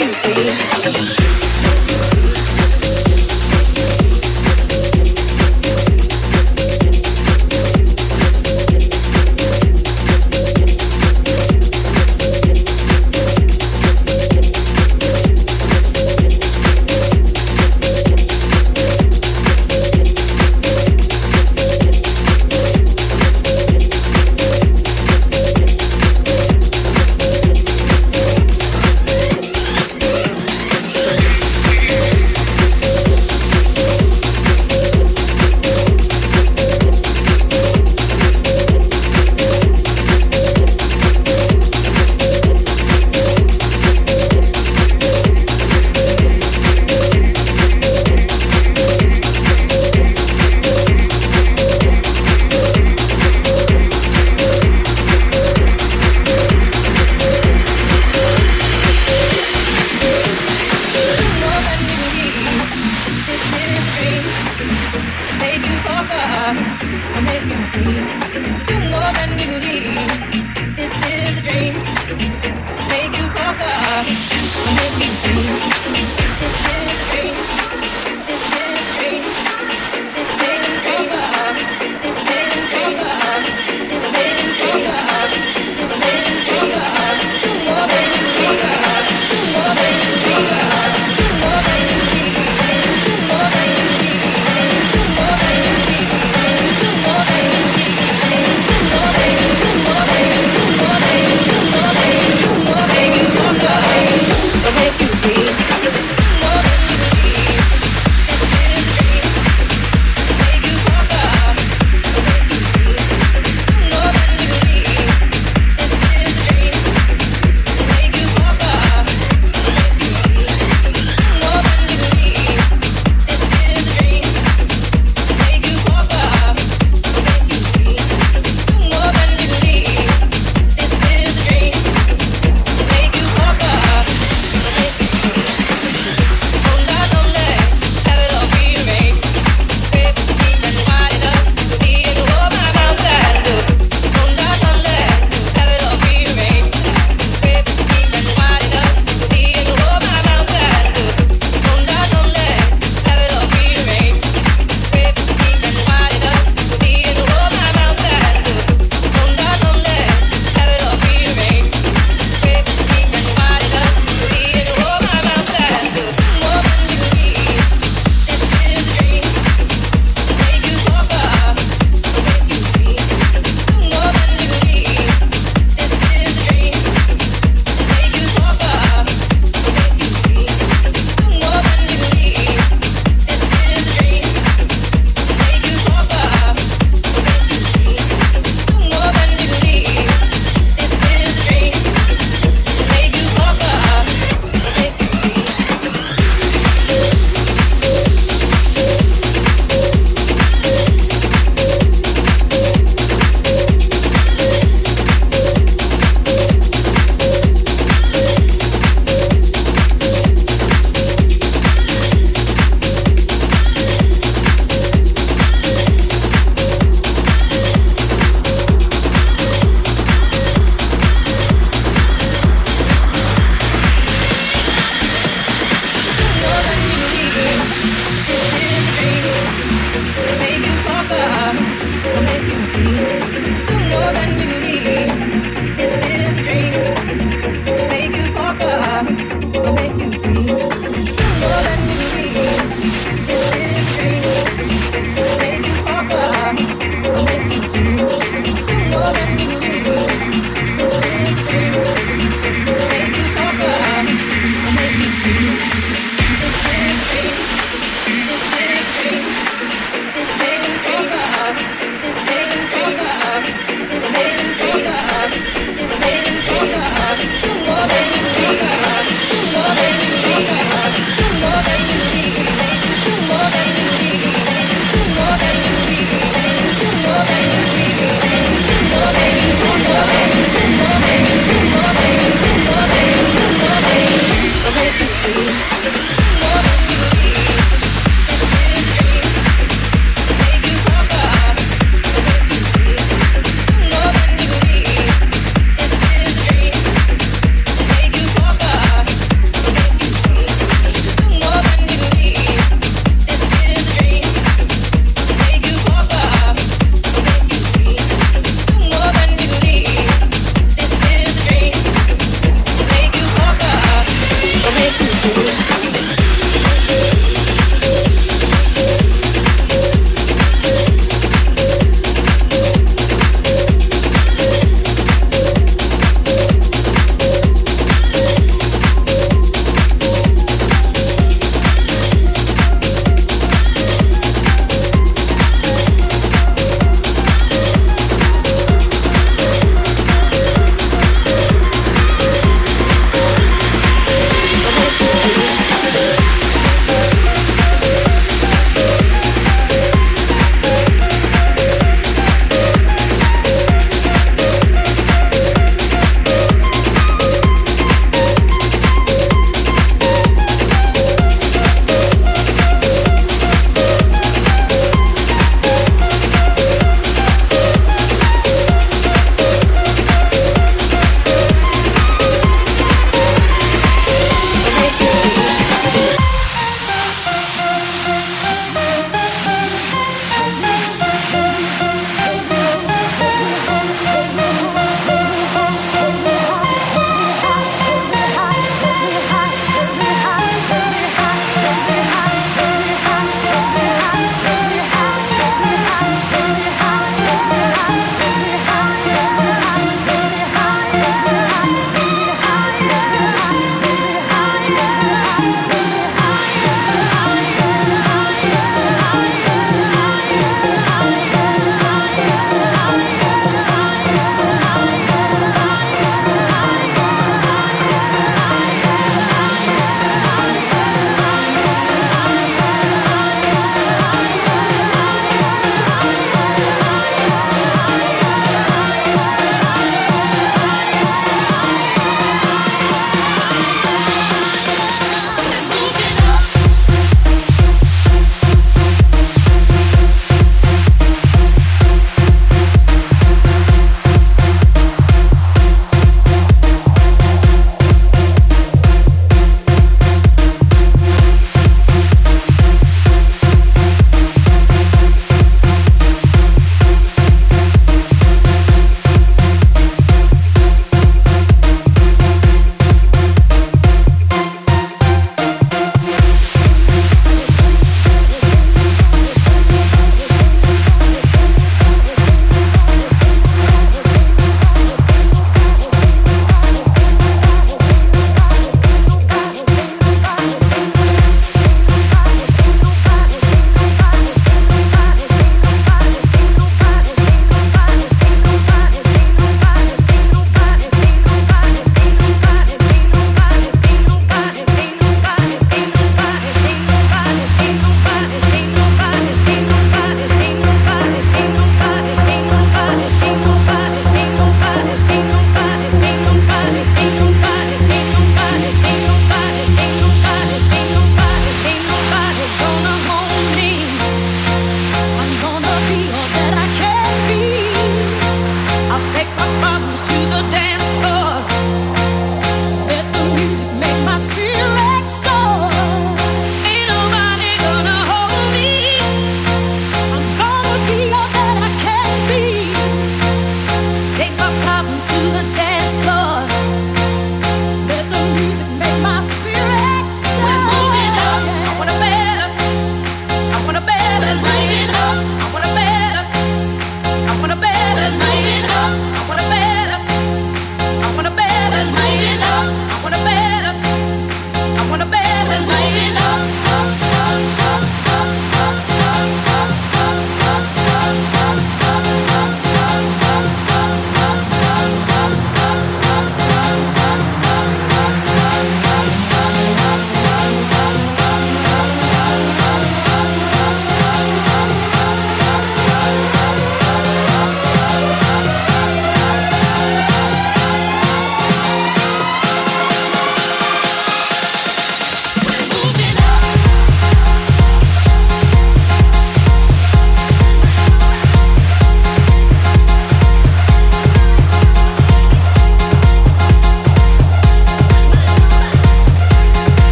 you, baby.